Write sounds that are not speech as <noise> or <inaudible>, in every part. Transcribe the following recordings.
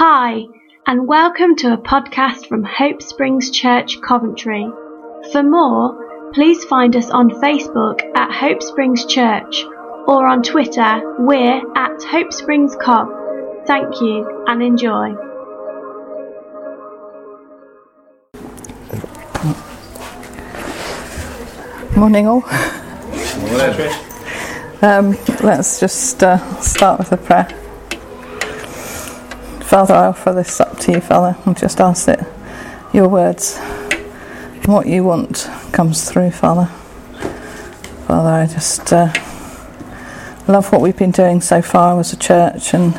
Hi, and welcome to a podcast from Hope Springs Church, Coventry. For more, please find us on Facebook at Hope Springs Church or on Twitter, we're at Hope Springs Cov. Thank you and enjoy. Morning, all. Morning. Um, let's just uh, start with a prayer. Father, I offer this up to you, Father, and just ask that your words, what you want, comes through, Father. Father, I just uh, love what we've been doing so far as a church and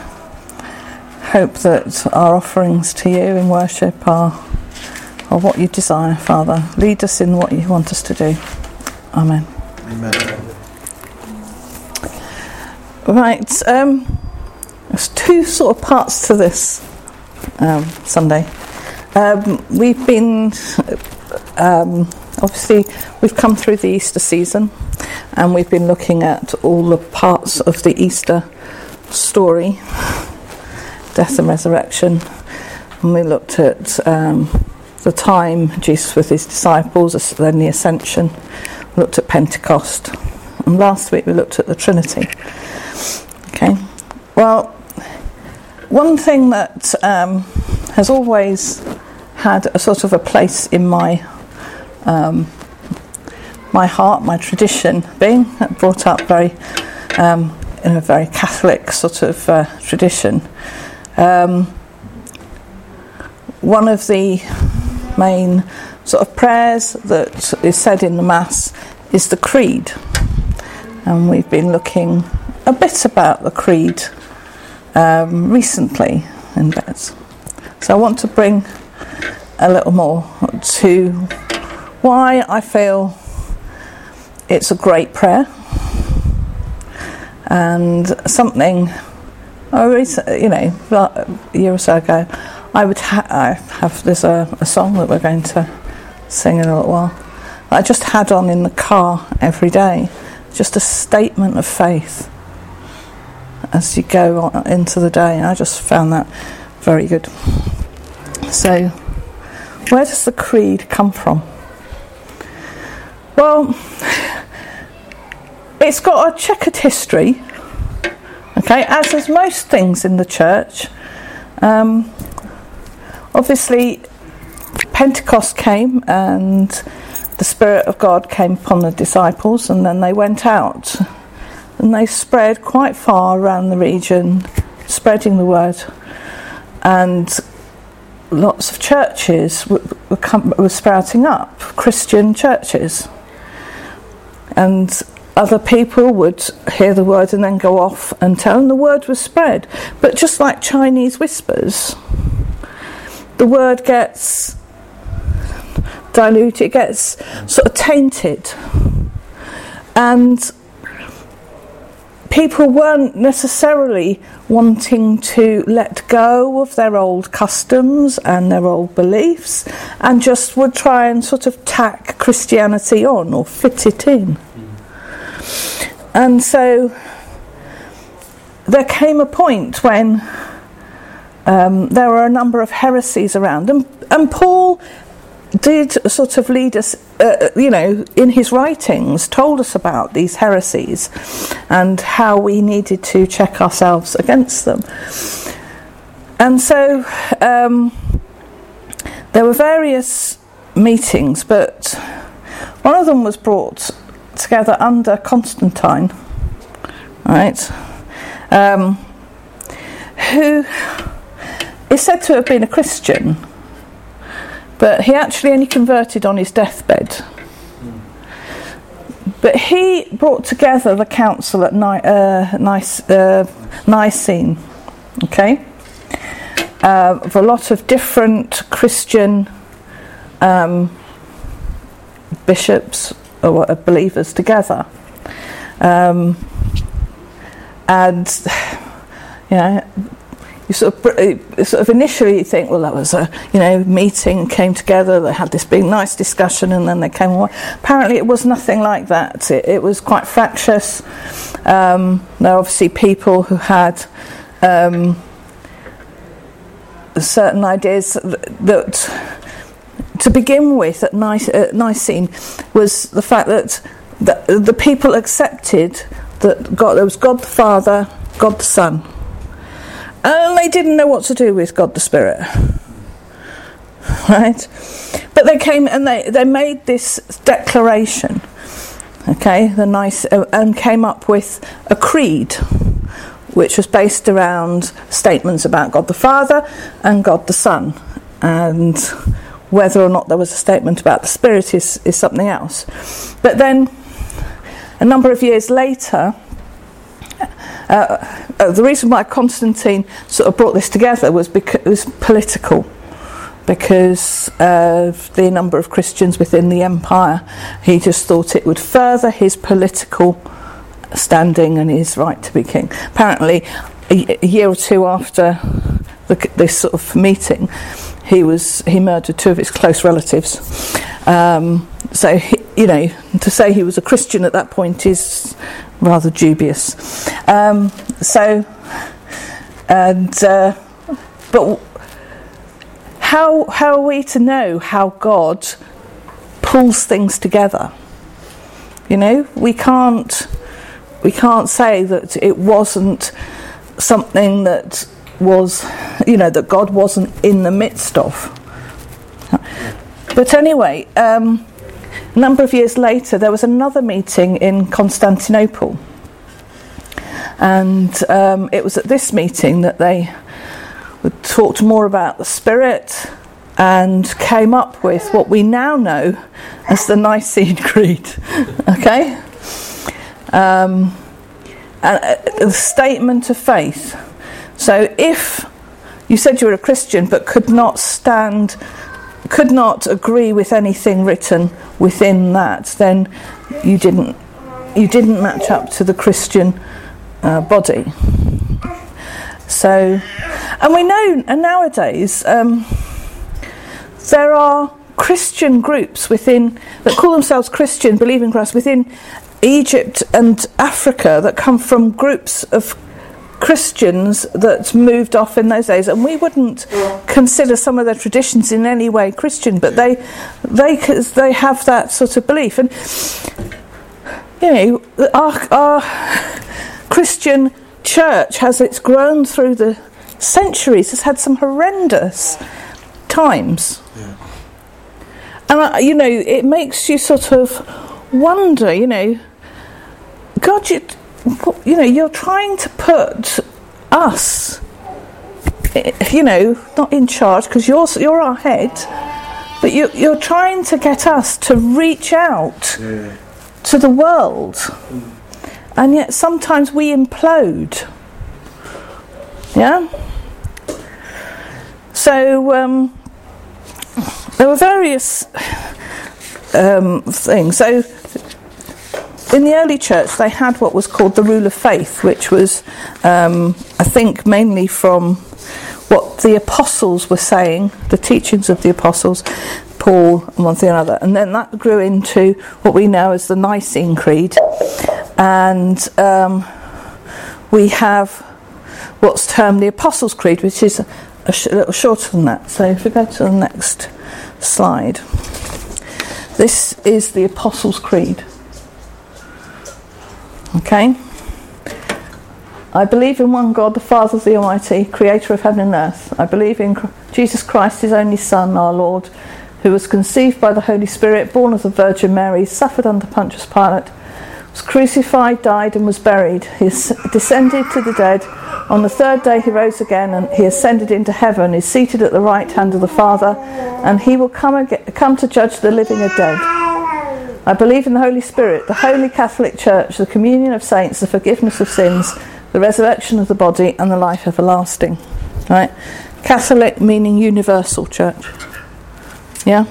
hope that our offerings to you in worship are, are what you desire, Father. Lead us in what you want us to do. Amen. Amen. Right, um, there's two sort of parts to this um, Sunday. Um, we've been, um, obviously, we've come through the Easter season and we've been looking at all the parts of the Easter story death and resurrection. And we looked at um, the time Jesus with his disciples, then the ascension, we looked at Pentecost, and last week we looked at the Trinity. Okay, well, one thing that um, has always had a sort of a place in my um, my heart, my tradition, being brought up very um, in a very Catholic sort of uh, tradition. Um, one of the main sort of prayers that is said in the Mass is the Creed. And we've been looking a bit about the Creed um, recently in beds. So I want to bring a little more to why I feel it's a great prayer and something I recently, you know, a year or so ago, I would ha- I have there's a, a song that we're going to sing in a little while. I just had on in the car every day, just a statement of faith as you go on into the day. And I just found that very good. So, where does the creed come from? Well, <sighs> it's got a checkered history, okay, as is most things in the church. Um, obviously, Pentecost came and the Spirit of God came upon the disciples, and then they went out and they spread quite far around the region, spreading the word. And lots of churches were, were, come, were sprouting up, Christian churches. And other people would hear the word and then go off and tell, and the word was spread. But just like Chinese whispers, the word gets diluted, it gets sort of tainted. And people weren't necessarily wanting to let go of their old customs and their old beliefs and just would try and sort of tack Christianity on or fit it in. And so there came a point when um, there were a number of heresies around, and, and Paul did sort of lead us, uh, you know, in his writings, told us about these heresies and how we needed to check ourselves against them. And so um, there were various meetings, but one of them was brought together under Constantine, right? Um, who is said to have been a Christian but he actually only converted on his deathbed. But he brought together the council at Ni- uh, Nice, uh, Nicene, okay, uh, of a lot of different Christian um, bishops or believers together. Um, and, <sighs> you know, you sort of, uh, sort of initially you think, well, that was a you know meeting, came together, they had this big nice discussion, and then they came away. Apparently, it was nothing like that. It, it was quite fractious. Um, there are obviously people who had um, certain ideas that, to begin with, at, Nicene, was the fact that the, the people accepted that God, there was God the Father, God the Son, and they didn't know what to do with God the Spirit. Right? But they came and they, they made this declaration, okay, the nice, uh, and came up with a creed which was based around statements about God the Father and God the Son. And whether or not there was a statement about the Spirit is, is something else. But then, a number of years later, uh, uh, the reason why Constantine sort of brought this together was because it was political because of the number of Christians within the empire. He just thought it would further his political standing and his right to be king. Apparently, a, year or two after the, this sort of meeting, he was he murdered two of his close relatives. Um, so he, you know, to say he was a Christian at that point is rather dubious. Um, so, and uh, but how how are we to know how God pulls things together? You know, we can't we can't say that it wasn't something that was, you know, that God wasn't in the midst of. But anyway, um, a number of years later, there was another meeting in Constantinople. And um, it was at this meeting that they talked more about the Spirit and came up with what we now know as the Nicene <laughs> Creed. okay? um, a, a statement of faith. So if you said you were a Christian but could not stand, could not agree with anything written within that, then you didn't you didn't match up to the Christian uh, body. So, and we know, and nowadays um, there are Christian groups within that call themselves Christian, believe in Christ within Egypt and Africa that come from groups of Christians that moved off in those days, and we wouldn't consider some of their traditions in any way Christian, but they they they have that sort of belief, and you know our, our Christian church has it's grown through the centuries, has had some horrendous times, yeah. and uh, you know it makes you sort of wonder, you know God, you, you know, you're trying to put us, you know, not in charge because you're you're our head, but you, you're trying to get us to reach out yeah. to the world, and yet sometimes we implode. Yeah. So um, there were various um, things. So in the early church, they had what was called the rule of faith, which was, um, I think, mainly from what the apostles were saying, the teachings of the apostles, Paul and one thing or another. And then that grew into what we know as the Nicene Creed. And um, we have what's termed the Apostles' Creed, which is a, sh- a little shorter than that. So if we go to the next slide, this is the Apostles' Creed. Okay? I believe in one God, the Father the Almighty, creator of heaven and earth. I believe in Jesus Christ, his only Son, our Lord, who was conceived by the Holy Spirit, born of the Virgin Mary, suffered under Pontius Pilate, was crucified, died, and was buried. He descended to the dead. On the third day he rose again, and he ascended into heaven, is seated at the right hand of the Father, and he will come, again, come to judge the living and dead. I believe in the Holy Spirit, the Holy Catholic Church, the communion of saints, the forgiveness of sins, the resurrection of the body, and the life everlasting. Right? Catholic meaning universal church. Yeah?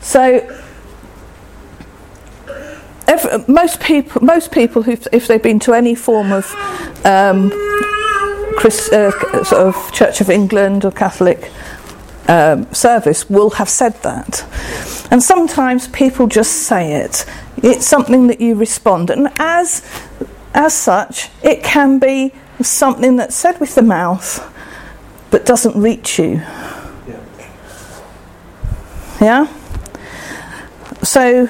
So, most people, most people, if they've been to any form of um, Christ, uh, sort of Church of England or Catholic um, service will have said that. And sometimes people just say it. It's something that you respond. And as, as such, it can be something that's said with the mouth, but doesn't reach you. Yeah? yeah? So,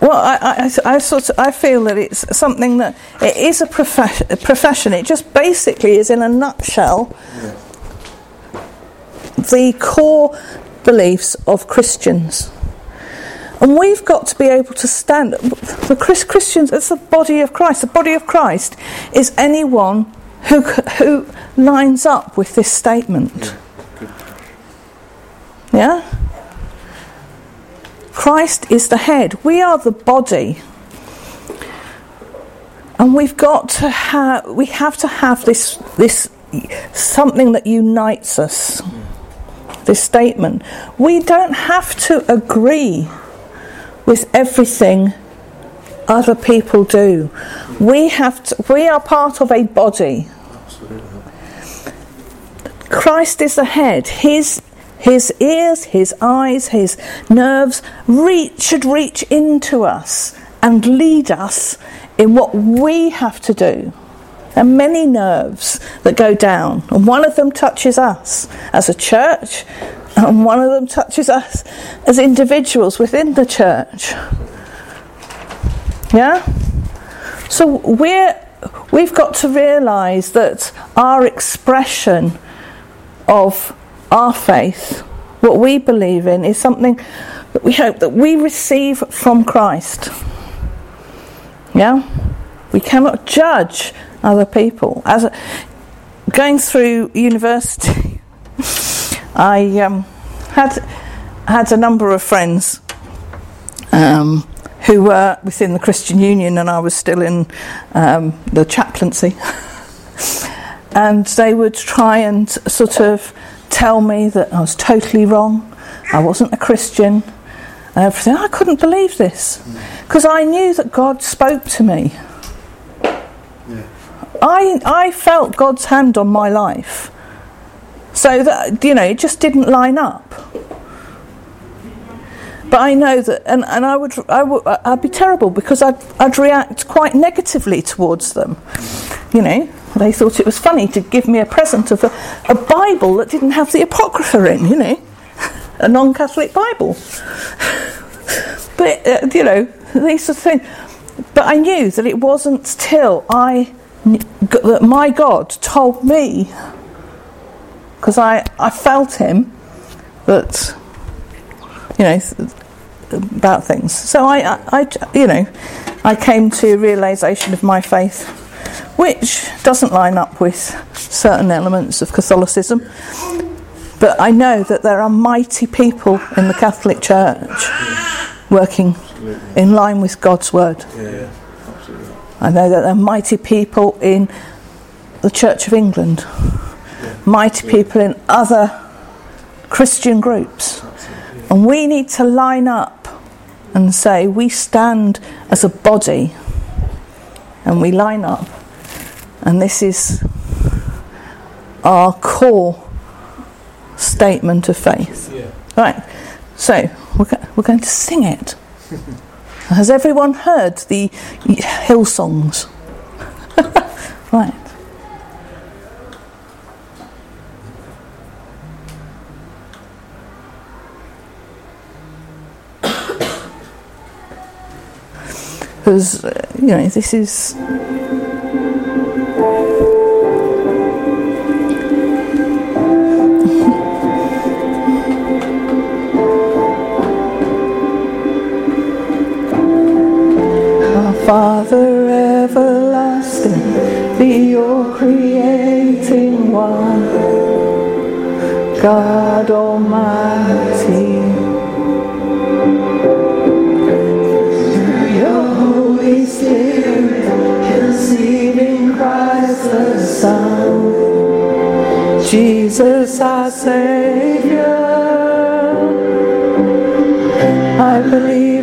well, I, I, I, sort of, I feel that it's something that it is a, a profession. It just basically is, in a nutshell, the core beliefs of Christians. And we've got to be able to stand. The Christians, it's the body of Christ. The body of Christ is anyone who, who lines up with this statement. Yeah? Christ is the head. We are the body. And we've got to have, we have to have this, this something that unites us. This statement. We don't have to agree with everything other people do. We have to, we are part of a body. Christ is the head. His his ears, his eyes, his nerves reach, should reach into us and lead us in what we have to do. Are many nerves that go down, and one of them touches us as a church, and one of them touches us as individuals within the church. Yeah? So we're, we've got to realise that our expression of our faith, what we believe in, is something that we hope that we receive from Christ. Yeah? We cannot judge other people. As a, going through university, <laughs> I um, had had a number of friends um, who were within the Christian Union, and I was still in um, the chaplaincy. <laughs> and they would try and sort of tell me that I was totally wrong, I wasn't a Christian, everything. I couldn't believe this because I knew that God spoke to me. I, I felt God's hand on my life. So that, you know, it just didn't line up. But I know that, and, and I would, I would, I'd be terrible because I'd, I'd react quite negatively towards them. You know, they thought it was funny to give me a present of a, a Bible that didn't have the Apocrypha in, you know, <laughs> a non Catholic Bible. but, uh, you know, these sort of things. But I knew that it wasn't till I, that my God told me, because I, I felt Him, that, you know, about things. So I, I, I, you know, I came to a realization of my faith which doesn't line up with certain elements of Catholicism. But I know that there are mighty people in the Catholic Church working in line with God's word. Yeah, I know that there are mighty people in the Church of England, yeah. mighty people in other Christian groups. And we need to line up and say we stand as a body and we line up and this is our core statement of faith. Yeah. Right, so we're, go- we're going to sing it. <laughs> Has everyone heard the hill songs? <laughs> right. Because, uh, you know, this is Father everlasting, be your creating one, God Almighty. Your Holy Spirit, conceiving Christ the Son, Jesus our Savior. I believe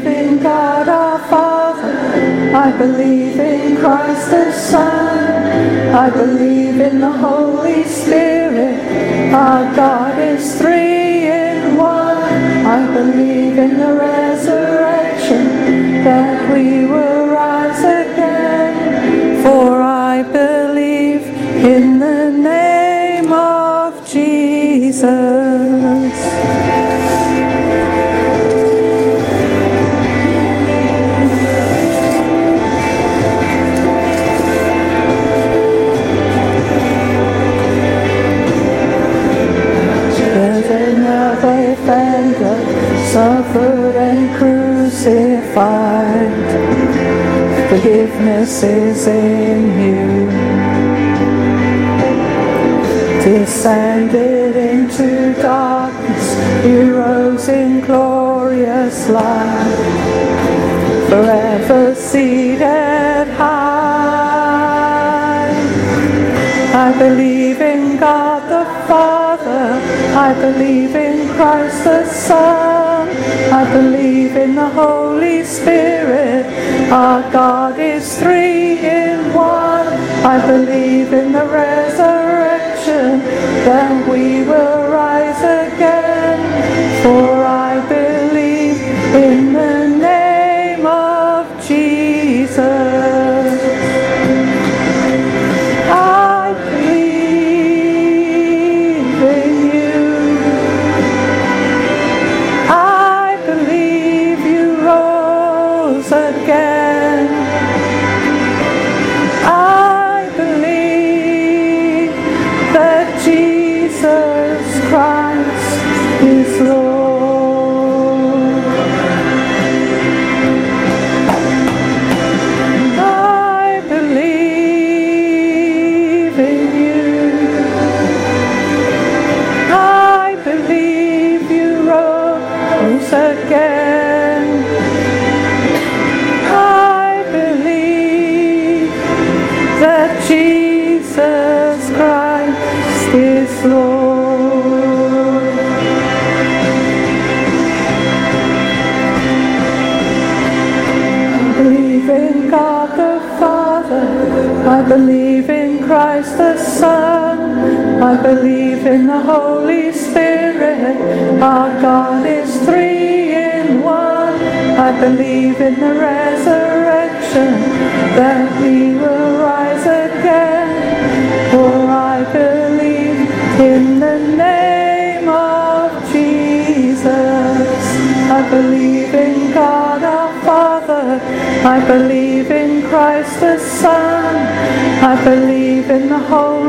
I believe in Christ the Son. I believe in the Holy Spirit. Our God is three in one. I believe in the resurrection that we will Forgiveness is in you. Descended into darkness, you rose in glorious light. Forever seated high. I believe in God the Father. I believe in Christ the Son. I believe in the Holy Spirit. Our God is three in one. I believe in the resurrection. Then we will is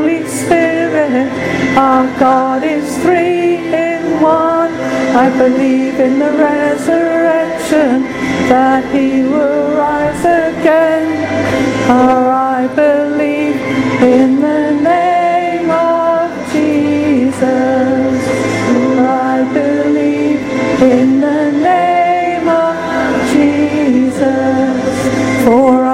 Holy Spirit. Our God is three in one. I believe in the resurrection that he will rise again. For I believe in the name of Jesus. I believe in the name of Jesus. For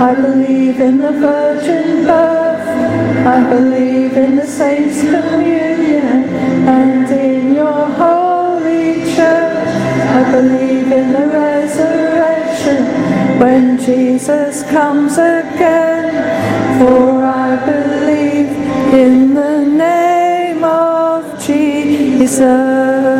I believe in the virgin birth. I believe in the saints' communion and in your holy church. I believe in the resurrection when Jesus comes again. For I believe in the name of Jesus.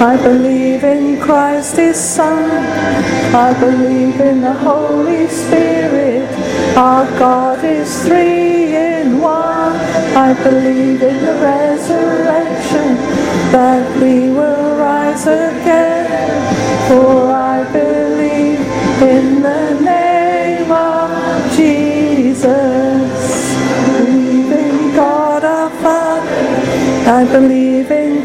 I believe in Christ His Son. I believe in the Holy Spirit. Our God is three in one. I believe in the resurrection that we will rise again. For I believe in the name of Jesus. I believe in God our Father. I believe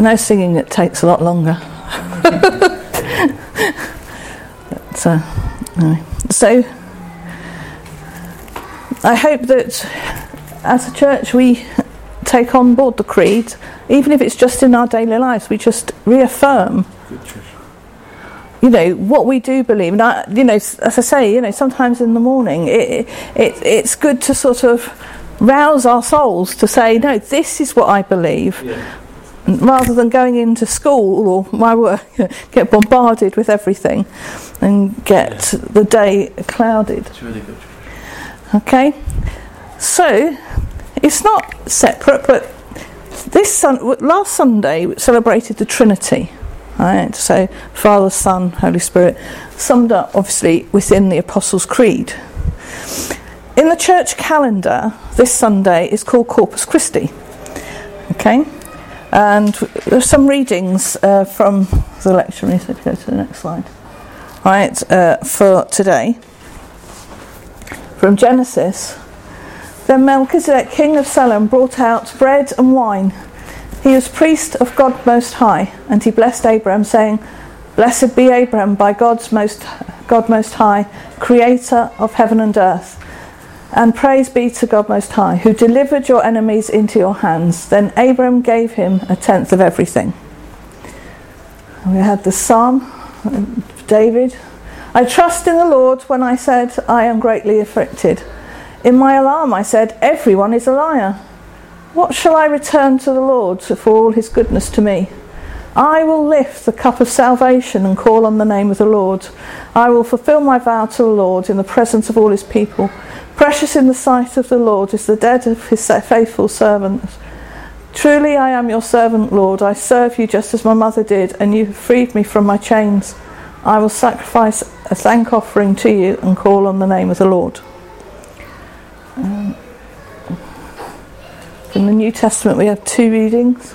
I know singing it takes a lot longer. but, uh, anyway. So I hope that as a church we take on board the creed, even if it's just in our daily lives, we just reaffirm. You know what we do believe, and I, you know, as I say, you know, sometimes in the morning, it, it it's good to sort of rouse our souls to say, no, this is what I believe. Yeah rather than going into school or my work, <laughs> get bombarded with everything and get yeah. the day clouded. It's really good. Okay, so it's not separate, but this sun, last Sunday we celebrated the Trinity. Right, so Father, Son, Holy Spirit, summed up obviously within the Apostles' Creed. In the church calendar, this Sunday is called Corpus Christi. Okay, and there's some readings uh, from the lectionary, so go to the next slide. Right, uh, for today. From Genesis. Then Melchizedek, king of Salem, brought out bread and wine. He was priest of God Most High, and he blessed Abraham, saying, Blessed be Abraham by God's most, God Most High, creator of heaven and earth. And praise be to God Most High, who delivered your enemies into your hands. Then Abram gave him a tenth of everything. We had the Psalm, David. I trust in the Lord when I said, I am greatly afflicted. In my alarm, I said, Everyone is a liar. What shall I return to the Lord for all his goodness to me? I will lift the cup of salvation and call on the name of the Lord. I will fulfill my vow to the Lord in the presence of all his people. Precious in the sight of the Lord is the dead of his faithful servants. Truly I am your servant, Lord. I serve you just as my mother did, and you have freed me from my chains. I will sacrifice a thank offering to you and call on the name of the Lord. Um, in the New Testament, we have two readings.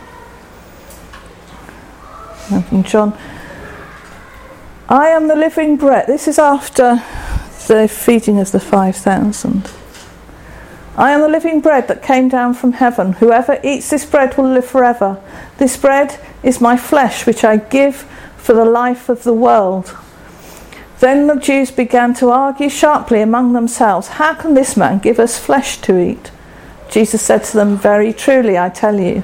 And John, I am the living bread. This is after the feeding of the 5,000. I am the living bread that came down from heaven. Whoever eats this bread will live forever. This bread is my flesh, which I give for the life of the world. Then the Jews began to argue sharply among themselves How can this man give us flesh to eat? Jesus said to them, Very truly, I tell you,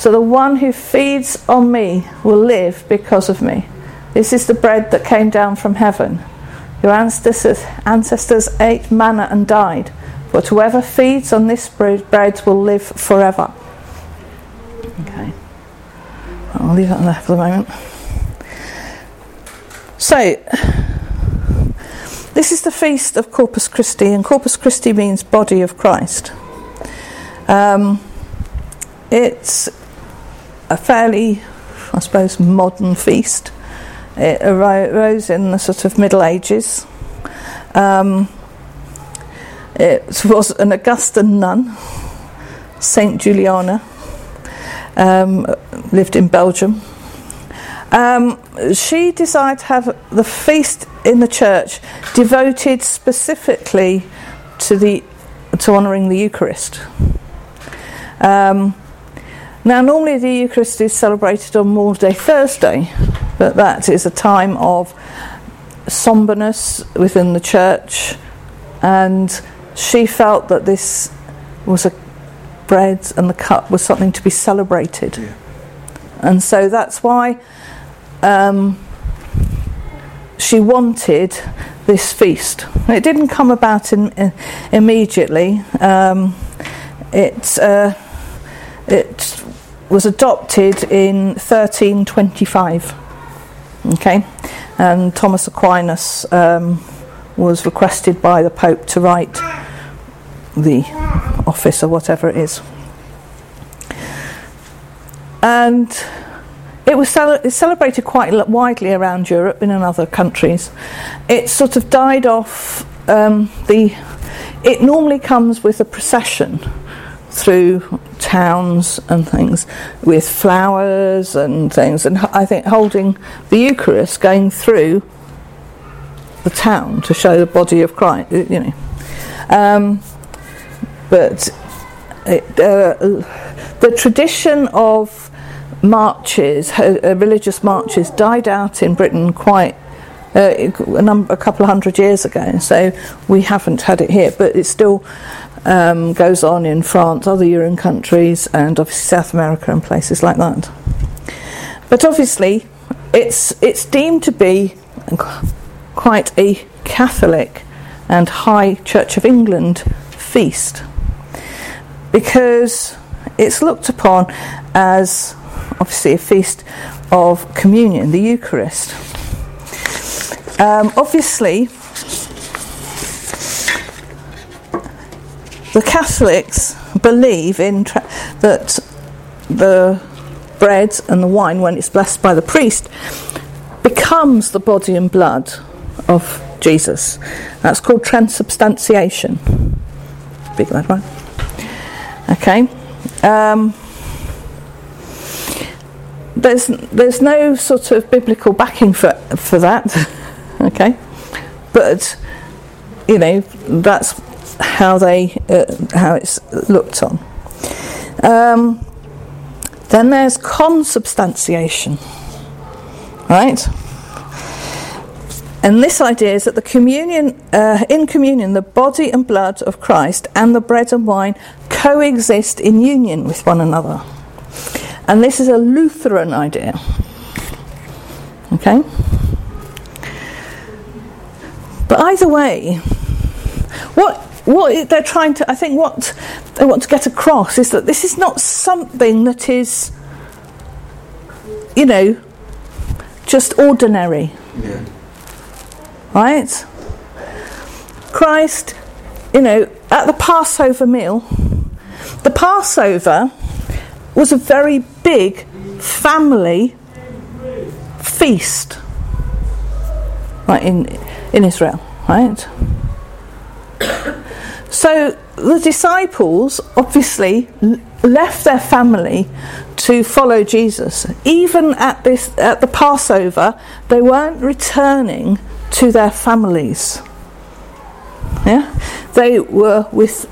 So the one who feeds on me will live because of me. This is the bread that came down from heaven. Your ancestors, ancestors ate manna and died, but whoever feeds on this bread will live forever. Okay. I'll leave that there for the moment. So, this is the feast of Corpus Christi, and Corpus Christi means body of Christ. Um, it's a fairly, I suppose, modern feast. It arose in the sort of Middle Ages. Um, it was an Augustan nun, Saint Juliana, um, lived in Belgium, um, she decided to have the feast in the church devoted specifically to the to honouring the Eucharist. Um, now, normally the Eucharist is celebrated on Maundy Thursday, but that is a time of somberness within the church, and she felt that this was a bread and the cup was something to be celebrated. Yeah. And so that's why um, she wanted this feast. It didn't come about in, in, immediately. Um, it, uh, it was adopted in 1325. Okay, and Thomas Aquinas um, was requested by the Pope to write the office or whatever it is. And it was cel- celebrated quite widely around Europe and in other countries. It sort of died off. Um, the it normally comes with a procession through towns and things with flowers and things, and I think holding the Eucharist going through the town to show the body of Christ. You know, um, but it, uh, the tradition of marches, uh, religious marches, died out in Britain quite uh, a, number, a couple of hundred years ago. So we haven't had it here, but it's still um, goes on in France, other European countries, and obviously South America and places like that. But obviously, it's it's deemed to be quite a Catholic and High Church of England feast because it's looked upon as obviously a feast of communion, the Eucharist. Um, obviously, the Catholics believe in tra- that the bread and the wine, when it's blessed by the priest, becomes the body and blood of Jesus. That's called transubstantiation. Big that one. Okay. Um, there's there's no sort of biblical backing for for that. <laughs> okay, but you know that's how they uh, how it's looked on. Um, then there's consubstantiation, right? And this idea is that the communion, uh, in communion, the body and blood of Christ and the bread and wine coexist in union with one another. And this is a Lutheran idea. Okay? But either way, what what they're trying to I think what they want to get across is that this is not something that is you know just ordinary. Yeah. Right? Christ, you know, at the Passover meal, the Passover was a very big family feast right in in Israel, right? So the disciples obviously left their family to follow Jesus. Even at this at the Passover, they weren't returning to their families. Yeah? They were with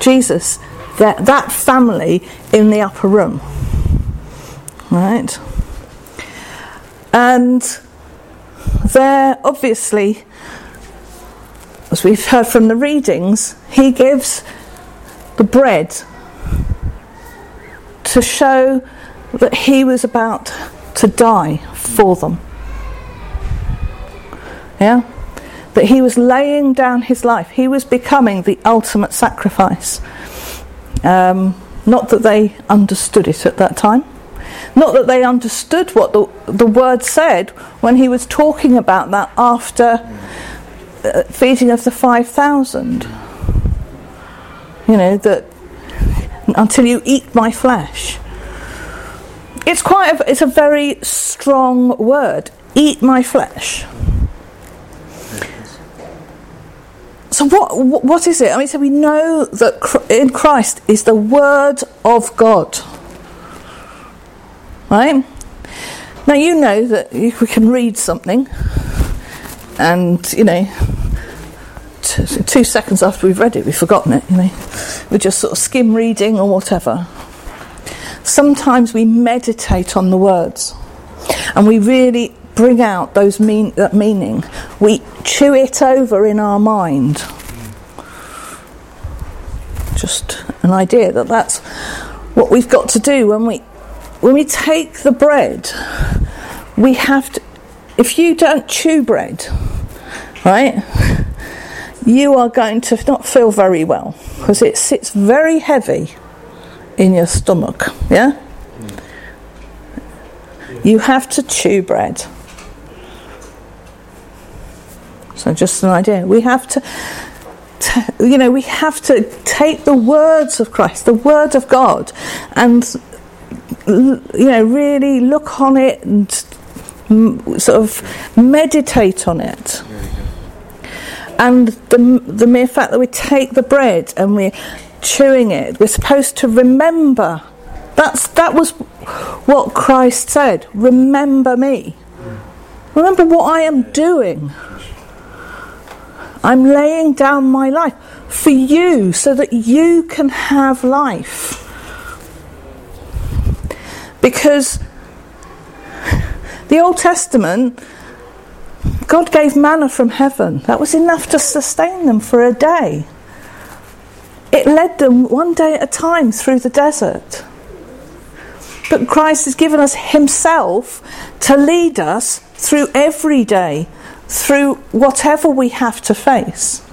Jesus, that, that family in the upper room. Right? And there, obviously, as we've heard from the readings, he gives the bread to show that he was about to die for them. Yeah? That he was laying down his life. He was becoming the ultimate sacrifice. Um, not that they understood it at that time. Not that they understood what the, the word said when he was talking about that after feeding of the 5,000. You know, that until you eat my flesh. It's quite a, it's a very strong word. Eat my flesh. So what what is it? I mean, so we know that in Christ is the Word of God, right? Now, you know that we can read something, and, you know, t- two seconds after we've read it, we've forgotten it, you know. we're just sort of skim reading or whatever. Sometimes we meditate on the words and we really bring out those mean, that meaning. We chew it over in our mind. Just an idea that that's what we've got to do when we when we take the bread, we have to, if you don't chew bread, right, you are going to not feel very well because it sits very heavy in your stomach, yeah? You have to chew bread. So, just an idea. We have to, to, you know, we have to take the words of Christ, the word of God, and you know, really look on it and sort of meditate on it. And the, the mere fact that we take the bread and we're chewing it, we're supposed to remember. That's, that was what Christ said. Remember me. Remember what I am doing. I'm laying down my life for you so that you can have life. Because the Old Testament, God gave manna from heaven. That was enough to sustain them for a day. It led them one day at a time through the desert. But Christ has given us Himself to lead us through every day, through whatever we have to face.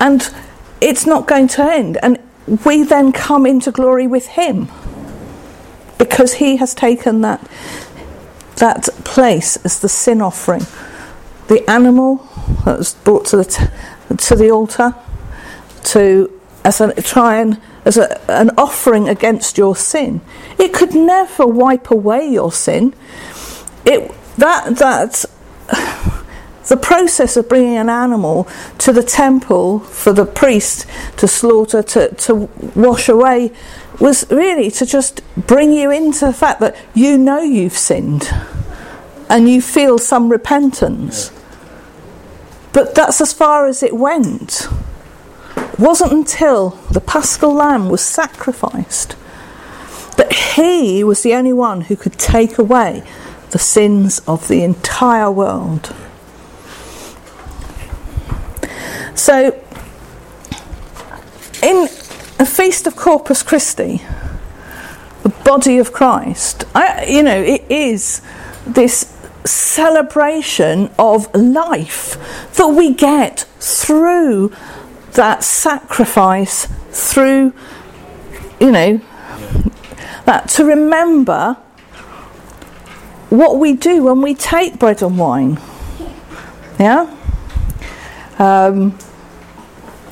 And it's not going to end. And we then come into glory with Him because he has taken that that place as the sin offering, the animal that was brought to the t- to the altar, to as a try and as a, an offering against your sin. It could never wipe away your sin. It that that. <sighs> The process of bringing an animal to the temple for the priest to slaughter, to, to wash away was really to just bring you into the fact that you know you've sinned and you feel some repentance. But that's as far as it went. It wasn't until the paschal lamb was sacrificed that he was the only one who could take away the sins of the entire world. So, in a feast of Corpus Christi, the body of Christ, I, you know, it is this celebration of life that we get through that sacrifice, through, you know, that to remember what we do when we take bread and wine. Yeah? Um,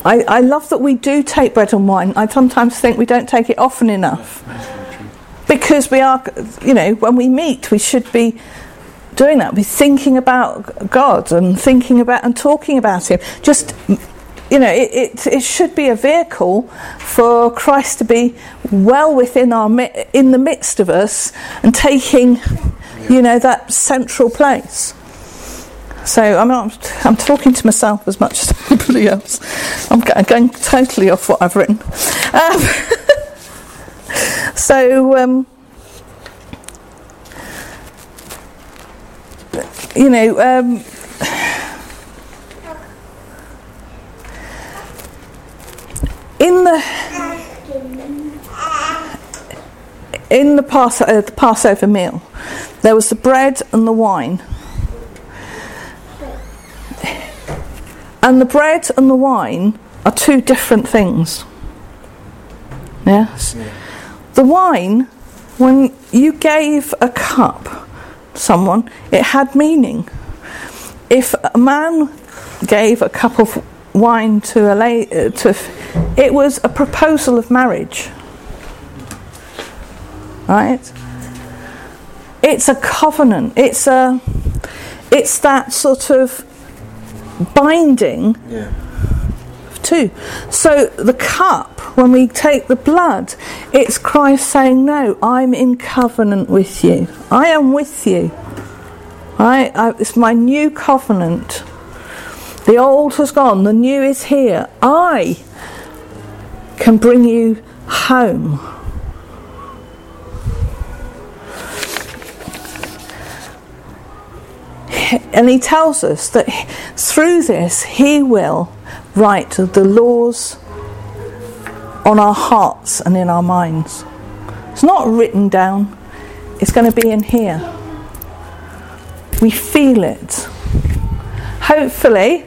I, I love that we do take bread and wine. I sometimes think we don't take it often enough. Because we are, you know, when we meet, we should be doing that, be thinking about God and thinking about and talking about Him. Just, you know, it, it, it should be a vehicle for Christ to be well within our, in the midst of us and taking, you know, that central place. So I'm I'm talking to myself as much as <laughs> anybody else. I'm going totally off what I've written. Um, <laughs> so, um, you know, um, in the in the, uh, the Passover meal, there was the bread and the wine And the bread and the wine are two different things. Yes? Yeah. The wine, when you gave a cup to someone, it had meaning. If a man gave a cup of wine to a lady, uh, to, it was a proposal of marriage. Right? It's a covenant. It's a, it's that sort of binding yeah. too. So the cup when we take the blood, it's Christ saying, No, I'm in covenant with you. I am with you. I, I, it's my new covenant. The old has gone, the new is here. I can bring you home. And he tells us that through this he will write the laws on our hearts and in our minds. It's not written down, it's going to be in here. We feel it. Hopefully,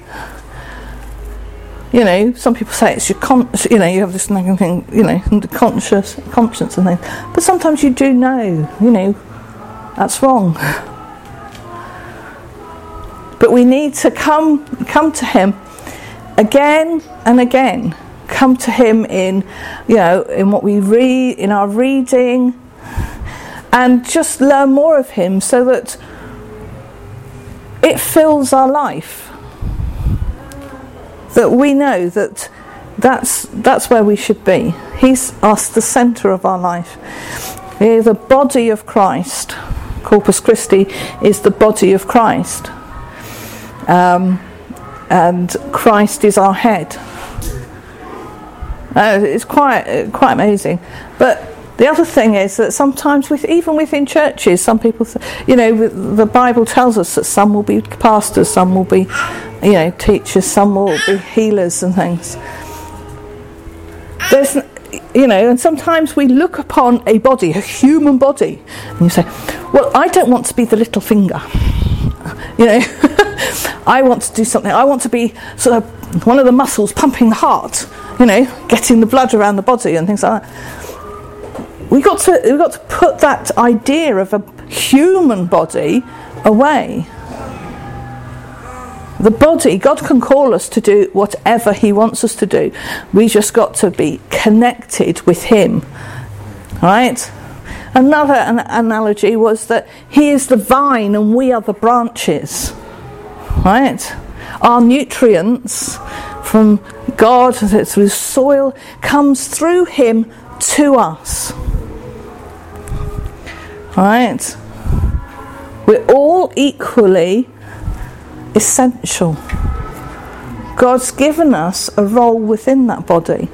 you know, some people say it's your con- you know, you have this nagging thing, you know, the conscious conscience and things. But sometimes you do know, you know, that's wrong. <laughs> But we need to come come to him again and again. Come to him in, you know, in what we read, in our reading, and just learn more of him so that it fills our life. That we know that that's that's where we should be. He's us the centre of our life. We're the body of Christ. Corpus Christi is the body of Christ. Um, and Christ is our head. Uh, it's quite quite amazing. But the other thing is that sometimes, with, even within churches, some people, th- you know, the Bible tells us that some will be pastors, some will be, you know, teachers, some will be healers and things. There's, you know, and sometimes we look upon a body, a human body, and you say, "Well, I don't want to be the little finger," <laughs> you know. <laughs> I want to do something. I want to be sort of one of the muscles pumping the heart, you know, getting the blood around the body and things like that. We got to we got to put that idea of a human body away. The body, God can call us to do whatever He wants us to do. We just got to be connected with Him. Right? Another an- analogy was that He is the vine and we are the branches right? Our nutrients from God through soil comes through Him to us. Right? We're all equally essential. God's given us a role within that body.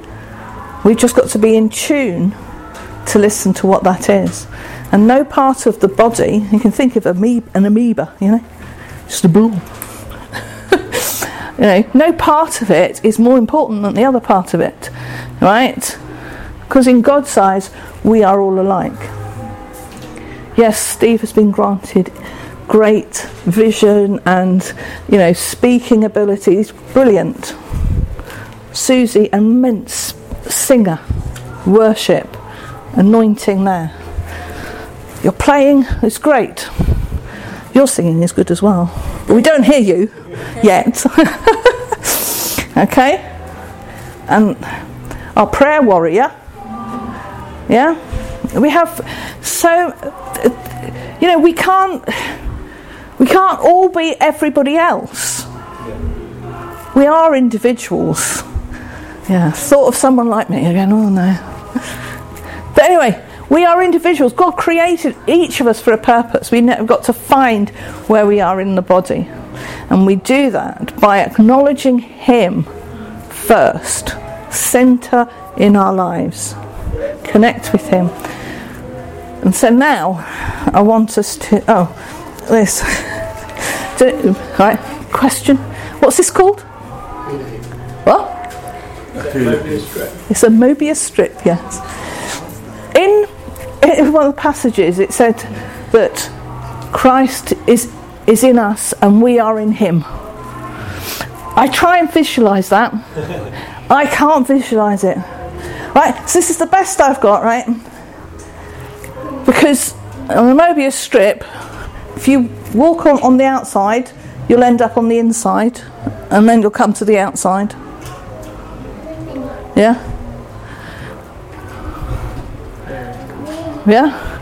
We've just got to be in tune to listen to what that is. And no part of the body, you can think of an amoeba, you know, just a ball. You know, no part of it is more important than the other part of it, right? Because in God's eyes, we are all alike. Yes, Steve has been granted great vision and, you know, speaking abilities, brilliant. Susie, immense singer, worship, anointing there. Your playing is great. Your singing is good as well. But we don't hear you yet. <laughs> okay? And our prayer warrior. Yeah? We have so you know, we can't we can't all be everybody else. We are individuals. Yeah, thought of someone like me again, oh no. But anyway, we are individuals. God created each of us for a purpose. We've got to find where we are in the body. And we do that by acknowledging Him first, centre in our lives, connect with Him. And so now I want us to. Oh, this. <laughs> Do, right, question. What's this called? What? It's a Mobius strip, yes. In, in one of the passages, it said that Christ is is in us and we are in him. I try and visualize that. <laughs> I can't visualize it. Right? So this is the best I've got, right? Because on a Mobius strip, if you walk on, on the outside, you'll end up on the inside and then you'll come to the outside. Yeah? Yeah?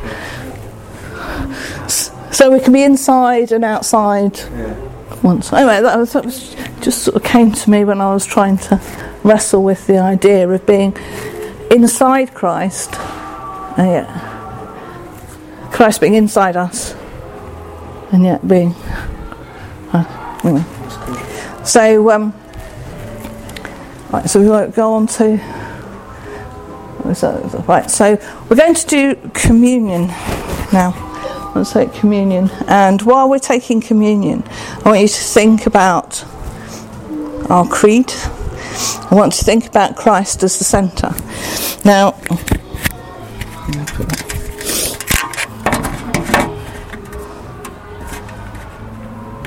So we can be inside and outside yeah. once. Anyway, that, was, that was just sort of came to me when I was trying to wrestle with the idea of being inside Christ, and yet Christ being inside us, and yet being. Uh, so, um, right, so we won't go on to. Right, so we're going to do communion now. Let's take communion. And while we're taking communion, I want you to think about our creed. I want to think about Christ as the centre. Now,